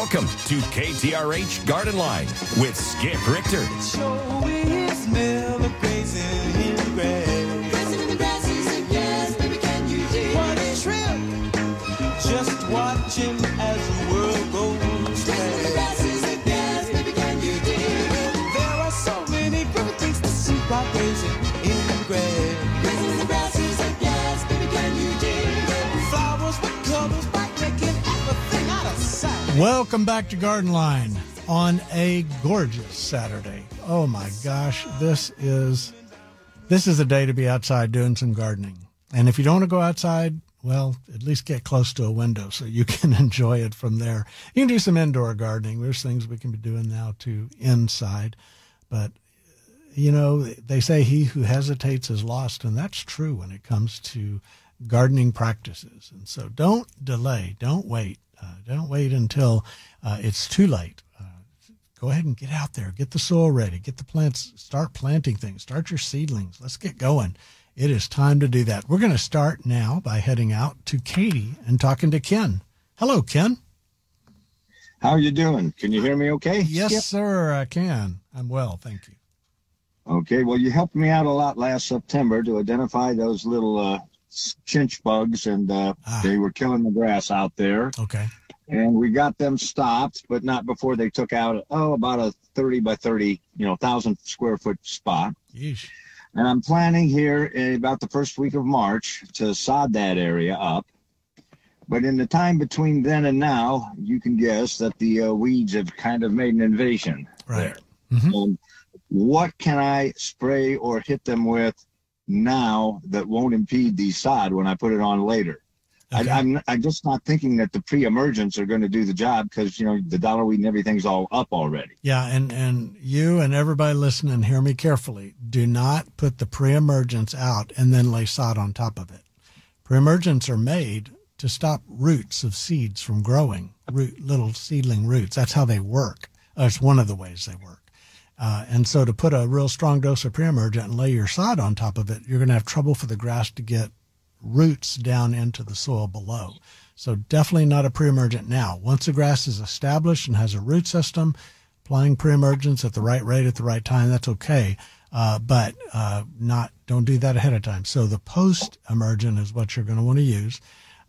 Welcome to KTRH Garden Line with Skip Richter. Just watching as the world goes There are so many things to see in the. Welcome back to Garden Line on a gorgeous Saturday. Oh my gosh, this is this is a day to be outside doing some gardening. And if you don't want to go outside, well, at least get close to a window so you can enjoy it from there. You can do some indoor gardening. There's things we can be doing now too inside. But you know, they say he who hesitates is lost, and that's true when it comes to gardening practices. And so don't delay, don't wait. Uh, don't wait until uh, it's too late. Uh, go ahead and get out there, get the soil ready, get the plants, start planting things, start your seedlings. Let's get going. It is time to do that. We're going to start now by heading out to Katy and talking to Ken. Hello, Ken. How are you doing? Can you hear me okay? Yes, sir, I can. I'm well, thank you. Okay, well, you helped me out a lot last September to identify those little uh, chinch bugs, and uh, Ah. they were killing the grass out there. Okay. And we got them stopped, but not before they took out, oh, about a 30 by 30, you know, 1,000 square foot spot. Yeesh. And I'm planning here in about the first week of March to sod that area up. But in the time between then and now, you can guess that the uh, weeds have kind of made an invasion. Right. there. Mhm. And what can I spray or hit them with now that won't impede the sod when I put it on later? Okay. I, I'm I'm just not thinking that the pre-emergents are going to do the job because you know the dollar weed and everything's all up already. Yeah, and and you and everybody listening, hear me carefully. Do not put the pre-emergence out and then lay sod on top of it. Pre-emergents are made to stop roots of seeds from growing, root little seedling roots. That's how they work. It's one of the ways they work. Uh, and so to put a real strong dose of pre-emergent and lay your sod on top of it, you're going to have trouble for the grass to get roots down into the soil below. So definitely not a pre-emergent now. Once the grass is established and has a root system, applying pre-emergence at the right rate at the right time, that's okay. Uh, but uh, not don't do that ahead of time. So the post-emergent is what you're going to want to use.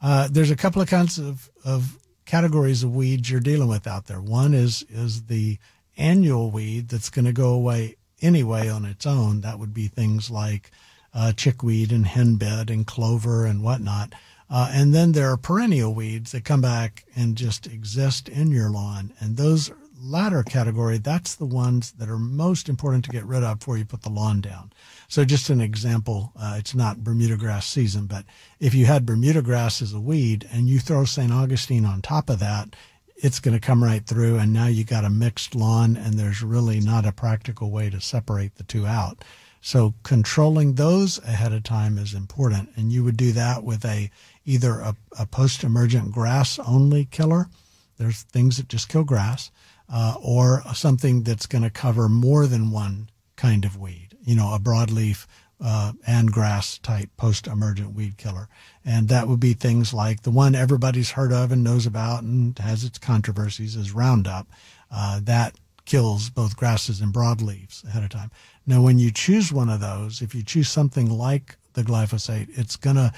Uh, there's a couple of kinds of, of categories of weeds you're dealing with out there. One is is the annual weed that's going to go away anyway on its own. That would be things like uh, chickweed and henbit and clover and whatnot. Uh, and then there are perennial weeds that come back and just exist in your lawn. And those latter category, that's the ones that are most important to get rid of before you put the lawn down. So just an example, uh, it's not Bermuda grass season, but if you had Bermuda grass as a weed and you throw St. Augustine on top of that, it's going to come right through and now you got a mixed lawn and there's really not a practical way to separate the two out. So controlling those ahead of time is important. And you would do that with a either a, a post-emergent grass only killer. There's things that just kill grass, uh, or something that's going to cover more than one kind of weed. You know, a broadleaf uh, and grass type post-emergent weed killer, and that would be things like the one everybody's heard of and knows about and has its controversies is Roundup. Uh, that kills both grasses and broadleaves ahead of time. Now, when you choose one of those, if you choose something like the glyphosate, it's gonna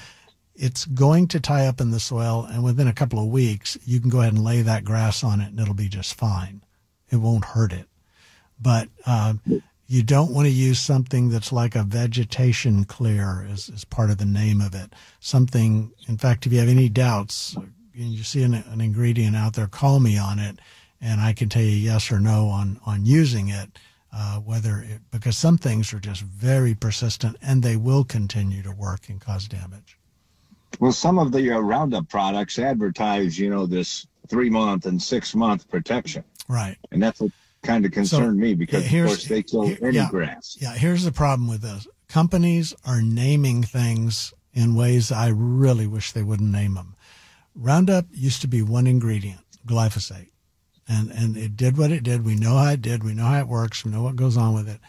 it's going to tie up in the soil, and within a couple of weeks, you can go ahead and lay that grass on it, and it'll be just fine. It won't hurt it. But um, you don't want to use something that's like a vegetation clear, is, is part of the name of it. Something, in fact, if you have any doubts, and you see an, an ingredient out there, call me on it, and I can tell you yes or no on on using it. Uh, whether it, because some things are just very persistent and they will continue to work and cause damage. Well, some of the uh, Roundup products advertise, you know, this three month and six month protection, Right. and that's what kind of concerned me because, of course, they kill here- any yeah. grass. Yeah, here's the problem with this. Companies are naming things in ways I really wish they wouldn't name them. Roundup used to be one ingredient, glyphosate. And and it did what it did. We know how it did. We know how it works. We know what goes on with it.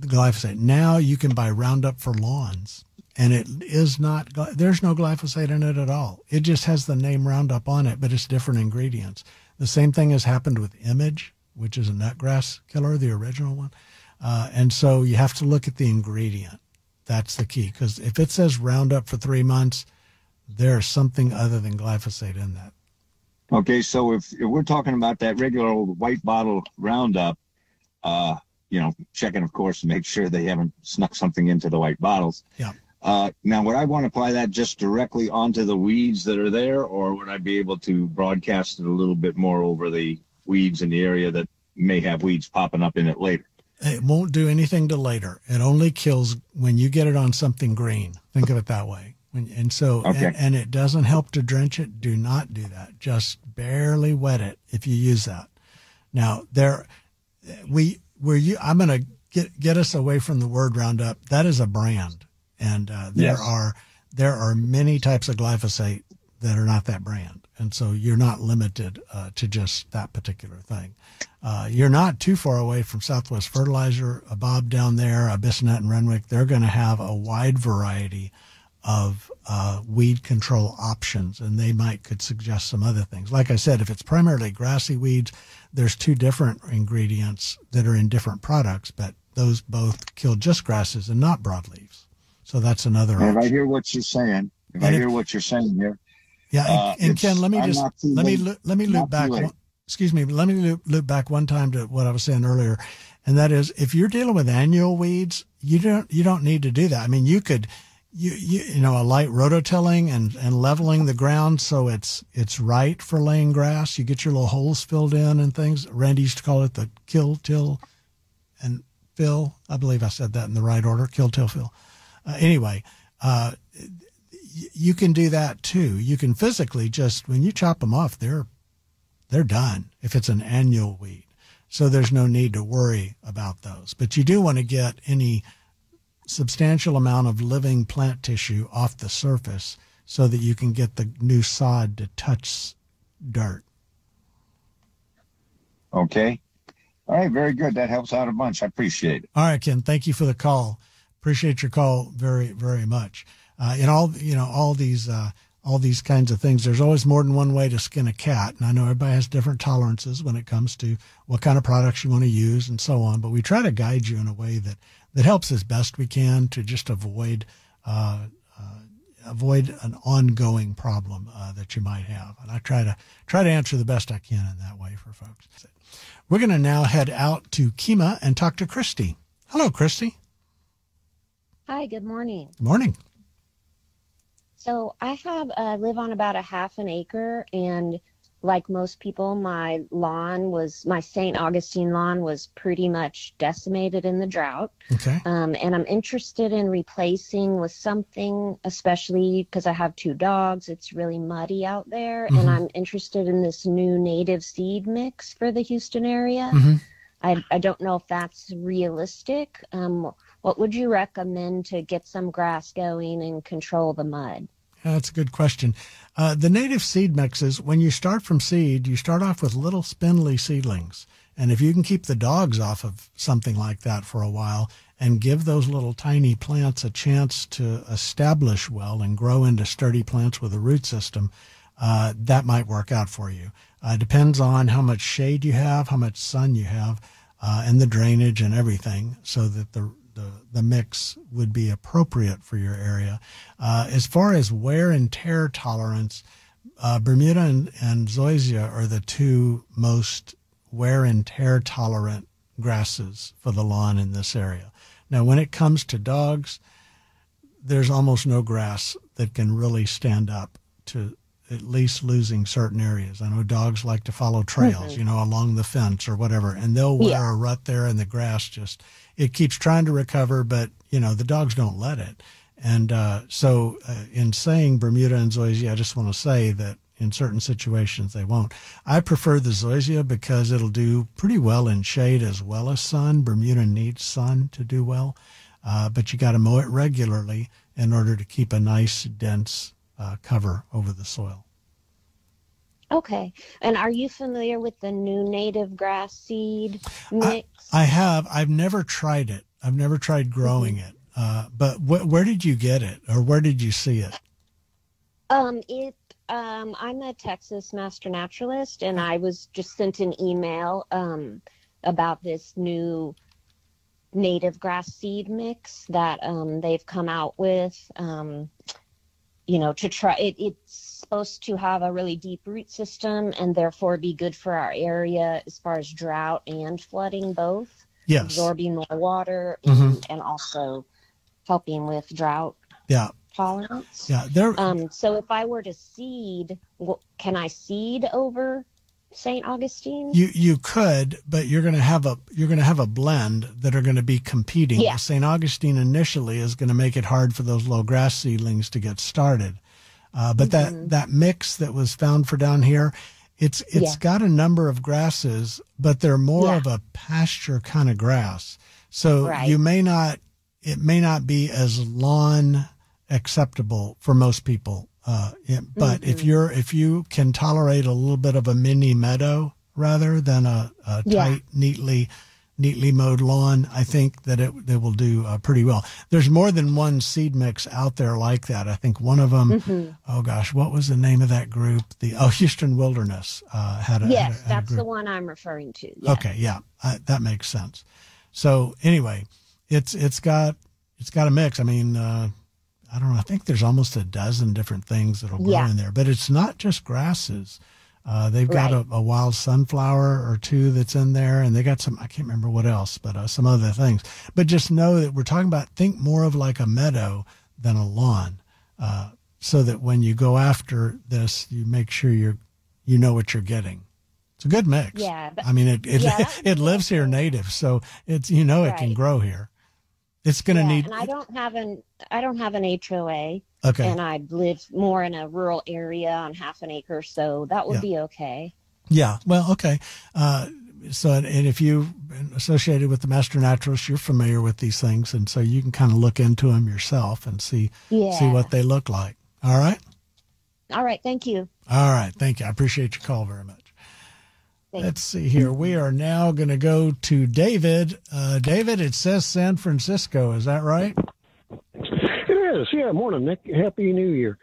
The glyphosate. Now you can buy Roundup for lawns. And it is not, there's no glyphosate in it at all. It just has the name Roundup on it, but it's different ingredients. The same thing has happened with Image, which is a nutgrass killer, the original one. Uh, and so you have to look at the ingredient. That's the key. Because if it says Roundup for three months, there's something other than glyphosate in that. Okay, so if, if we're talking about that regular old white bottle Roundup, uh, you know, checking, of course, to make sure they haven't snuck something into the white bottles. Yeah. Uh, now, would I want to apply that just directly onto the weeds that are there, or would I be able to broadcast it a little bit more over the weeds in the area that may have weeds popping up in it later? It won't do anything to later. It only kills when you get it on something green. Think of it that way. When, and so, Okay. and, and it doesn't help to drench it. Do not do that. Just barely wet it if you use that. Now, there, we, where you, I'm going to get, get us away from the word Roundup. That is a brand. And, uh, there Yes. are, there are many types of glyphosate that are not that brand. And so you're not limited, uh, to just that particular thing. Uh, you're not too far away from Southwest Fertilizer, a Bob down there, a Bissonnet and Renwick. They're going to have a wide variety of uh, weed control options, and they might could suggest some other things. Like I said, if it's primarily grassy weeds, there's two different ingredients that are in different products, but those both kill just grasses and not broadleaves. So that's another And if I hear what you're saying, if I if- hear what you're saying here, Yeah, and, Uh, and Ken, let me just let me let me loop back. One, excuse me, but let me loop, loop back one time to what I was saying earlier, and that is if you're dealing with annual weeds, you don't you don't need to do that. I mean, you could you you, you know a light rototilling and and leveling the ground so it's it's right for laying grass. You get your little holes filled in and things. Randy used to call it the kill till and fill. I believe I said that in the right order. Kill till fill. Uh, anyway, uh, you can do that too. You can physically just when you chop them off, they're they're done. If it's an annual weed, so there's no need to worry about those. But you do want to get any substantial amount of living plant tissue off the surface so that you can get the new sod to touch dirt. okay. All right, very good. That helps out a bunch. I appreciate it. All right, Ken. Thank you for the call. Appreciate your call very, very much. Uh, in all, you know, all these, uh, all these kinds of things, there's always more than one way to skin a cat. And I know everybody has different tolerances when it comes to what kind of products you want to use and so on. But we try to guide you in a way that, that helps as best we can to just avoid, uh, uh, avoid an ongoing problem uh, that you might have. And I try to try to answer the best I can in that way for folks. We're going to now head out to Kemah and talk to Christy. Hello, Christy. Hi, good morning. Good morning. So I have uh, live on about a half an acre, and like most people, my lawn was my St. Augustine lawn was pretty much decimated in the drought. Okay. Um, and I'm interested in replacing with something, especially because I have two dogs. It's really muddy out there, Mhm. and I'm interested in this new native seed mix for the Houston area. Mhm. I, I don't know if that's realistic. Um, what would you recommend to get some grass going and control the mud? That's a good question. Uh, the native seed mixes, when you start from seed, you start off with little spindly seedlings. And if you can keep the dogs off of something like that for a while and give those little tiny plants a chance to establish well and grow into sturdy plants with a root system, uh, that might work out for you. Uh, depends on how much shade you have, how much sun you have, uh, and the drainage and everything, so that the the, the mix would be appropriate for your area. Uh, as far as wear and tear tolerance, uh, Bermuda and, and Zoysia are the two most wear and tear tolerant grasses for the lawn in this area. Now, when it comes to dogs, there's almost no grass that can really stand up to at least losing certain areas. I know dogs like to follow trails, you know, along the fence or whatever, and they'll wear Yeah. a rut there and the grass just, it keeps trying to recover, but, you know, the dogs don't let it. And uh, so, uh, in saying Bermuda and Zoysia, I just want to say that in certain situations they won't. I prefer the Zoysia because it'll do pretty well in shade as well as sun. Bermuda needs sun to do well, uh, but you got to mow it regularly in order to keep a nice, dense uh, cover over the soil. Okay. And are you familiar with the new native grass seed mix? I have. I've never tried it. I've never tried growing it. Uh, but wh- where did you get it, or where did you see it? um, it um, I'm a Texas master naturalist, and I was just sent an email um, about this new native grass seed mix that um, they've come out with. Um, you know, to try it, it's supposed to have a really deep root system and therefore be good for our area as far as drought and flooding both. Yes. Absorbing more water Mhm. and, and also helping with drought Yeah. tolerance. Yeah. There. Um, so if I were to seed, can I seed over St. Augustine? You you could, but you're going to have a you're going to have a blend that are going to be competing. Yeah. St. Augustine initially is going to make it hard for those low grass seedlings to get started. Uh, but that that mix that was found for down here, it's it's Mm-hmm. Yeah. got a number of grasses, but they're more Yeah. of a pasture kind of grass. So Right. you may not it may not be as lawn acceptable for most people. Uh, it- but if Mm-hmm. you're if you can tolerate a little bit of a mini meadow rather than a, a Yeah. tight, neatly neatly mowed lawn, I think that it they will do uh, pretty well. There's more than one seed mix out there like that. I think one of them, Mm-hmm. oh gosh, what was the name of that group? The oh Houston Wilderness uh, had a had a- yes, had a that's group. the one I'm referring to. Yeah. Okay, yeah, uh, that makes sense. So anyway, it's it's got it's got a mix. I mean, uh, I don't know. I think there's almost a dozen different things that'll grow Yeah. in there, but it's not just grasses. Uh, they've got Right. a, a wild sunflower or two that's in there, and they got some. I can't remember what else, but uh, some other things. But just know that we're talking about. Think more of like a meadow than a lawn, uh, so that when you go after this, you make sure you're you know what you're getting. It's a good mix. Yeah, but- I mean, it it, Yeah, it lives here native, so it's you know it can grow here. It's going to Yeah, need and I don't have an I don't have an HOA, okay. and I live more in a rural area on half an acre, so that would Yeah. be okay. Yeah. Well, okay. Uh, so, and if you've been associated with the master naturalist, you're familiar with these things, and so you can kind of look into them yourself and see Yeah. see what they look like. All right. All right, thank you. All right. Thank you. I appreciate your call very much. Thanks. Let's see here. We are now going to go to David. Uh, David, it says San Francisco. Is that right? It is, yeah. Morning, Nick. Happy New Year.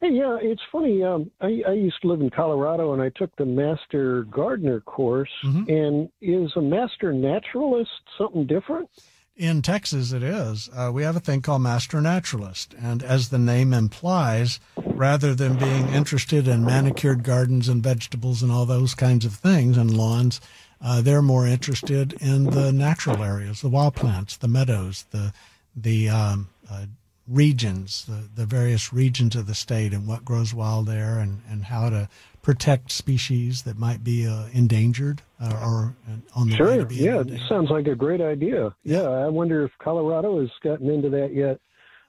Hey, yeah, it's funny. Um, I, I used to live in Colorado, and I took the Master Gardener course. Mhm. And is a Master Naturalist something different? In Texas, it is. Uh, we have a thing called Master Naturalist. And as the name implies, rather than being interested in manicured gardens and vegetables and all those kinds of things and lawns, uh, they're more interested in the natural areas, the wild plants, the meadows, the, the um, uh, regions, the, the various regions of the state and what grows wild there and, and how to protect species that might be uh, endangered uh, or on the Sure. Yeah, it sounds like a great idea. Yeah, I wonder if Colorado has gotten into that yet.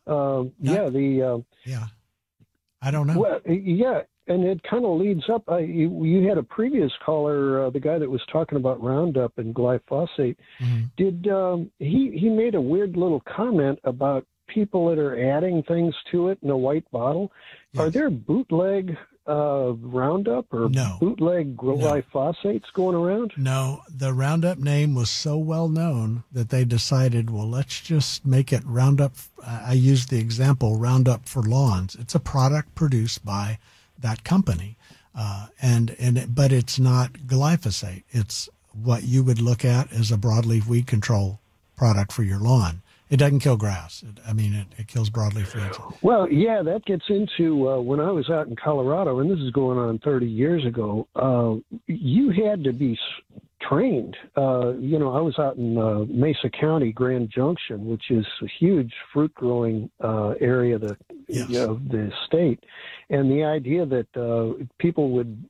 Um, No. Yeah, the uh, Yeah. I don't know. Well, yeah, and it kind of leads up. I, you, you had a previous caller, uh, the guy that was talking about Roundup and glyphosate. Mhm. Did um, he? He made a weird little comment about people that are adding things to it in a white bottle. Are Yes. there bootleg uh, Roundup or No. bootleg glyphosates going around? No, the Roundup name was so well known that they decided, well, let's just make it Roundup. I used the example Roundup for lawns. It's a product produced by that company, uh, and and it, but it's not glyphosate. It's what you would look at as a broadleaf weed control product for your lawn. It doesn't kill grass. It, I mean, it, it kills broadleaf weeds. Well, yeah, that gets into uh, when I was out in Colorado, and this is going on 30 years ago. Uh, you had to be trained. Uh, you know, I was out in uh, Mesa County, Grand Junction, which is a huge fruit growing uh, area of the, Yes. of the state. And the idea that uh, people would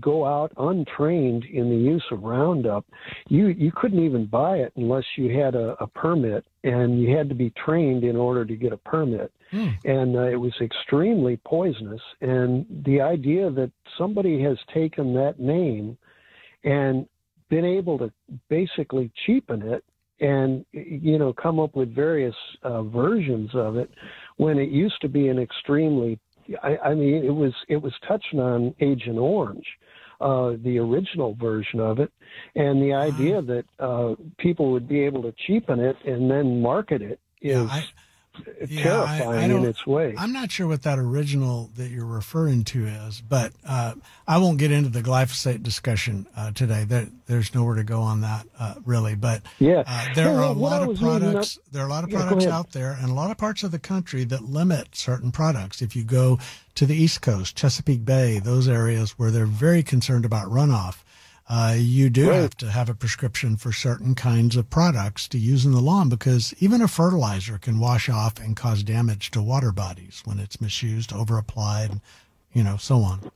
go out untrained in the use of Roundup, you you couldn't even buy it unless you had a, a permit, and you had to be trained in order to get a permit. Hmm. And uh, it was extremely poisonous. And the idea that somebody has taken that name and been able to basically cheapen it and you know come up with various uh, versions of it when it used to be an extremely I, I mean it was it was touching on Agent Orange uh, the original version of it. And the idea that uh, people would be able to cheapen it and then market it is Yeah, I, Yeah, terrifying I- I in its way. I'm not sure what that original that you're referring to is, but uh, I won't get into the glyphosate discussion uh, today. There, there's nowhere to go on that, uh, really. But Yeah. uh, there Well, are a what I lot of was reading up- products. There are a lot of products out there, and a lot of parts of the country that limit certain products. If you go to the East Coast, Chesapeake Bay, those areas where they're very concerned about runoff. Uh, you do Right. have to have a prescription for certain kinds of products to use in the lawn because even a fertilizer can wash off and cause damage to water bodies when it's misused, over applied, you know, so on.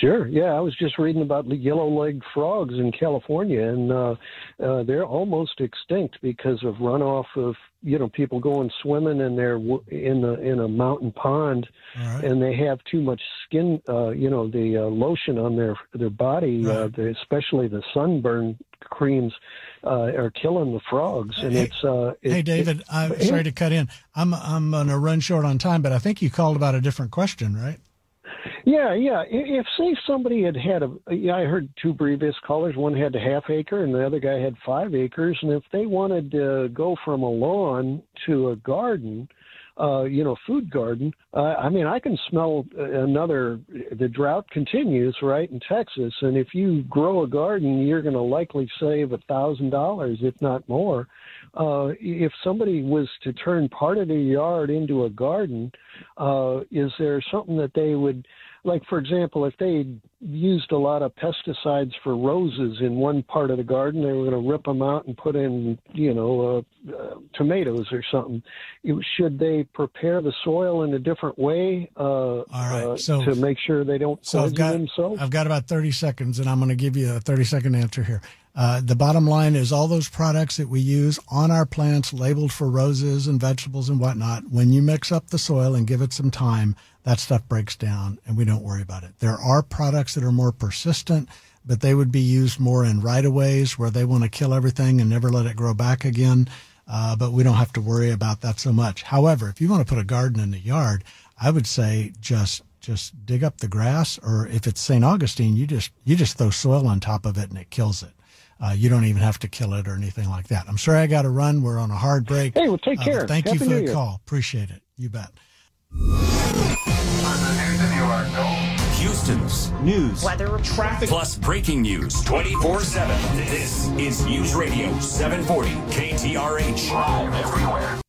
Sure. Yeah, I was just reading about the yellow-legged frogs in California, and uh, uh, they're almost extinct because of runoff of you know people going swimming and they're in the in a mountain pond, right. and they have too much skin, uh, you know, the uh, lotion on their their body, uh, the, especially the sunburn creams, uh, are killing the frogs, and Hey- it's uh, it- hey, David, I'm it- sorry to cut in. I'm I'm going to run short on time, but I think you called about a different question, right? Yeah, yeah. If say somebody had had a, yeah, I heard two previous callers. One had a half acre, and the other guy had five acres. And if they wanted to go from a lawn to a garden, uh, you know, food garden. Uh, I mean, I can smell another. The drought continues, right, in Texas, and if you grow a garden, you're going to likely save a thousand dollars, if not more. Uh, if somebody was to turn part of their yard into a garden, uh, is there something that they would? Like for example, if they used a lot of pesticides for roses in one part of the garden, they were going to rip them out and put in, you know, uh, uh, tomatoes or something. You- Should they prepare the soil in a different way uh, All right, uh, so- to make sure they don't So I've got themselves? I've got about 30 seconds, and I'm going to give you a 30 second answer here. Uh, the bottom line is all those products that we use on our plants, labeled for roses and vegetables and whatnot. When you mix up the soil and give it some time, that stuff breaks down, and we don't worry about it. There are products that are more persistent, but they would be used more in right of ways where they want to kill everything and never let it grow back again. Uh, but we don't have to worry about that so much. However, if you want to put a garden in the yard, I would say just just dig up the grass, or if it's St. Augustine, you just you just throw soil on top of it and it kills it. Uh, you don't even have to kill it or anything like that. I'm sorry I got to run. We're on a hard break. Hey, well, take Uh, care. but thank Happy you for New the Year. call. Appreciate it. You bet. Houston's news, Weather, traffic, plus breaking news 24 7. This is News Radio 740 KTRH. Live everywhere.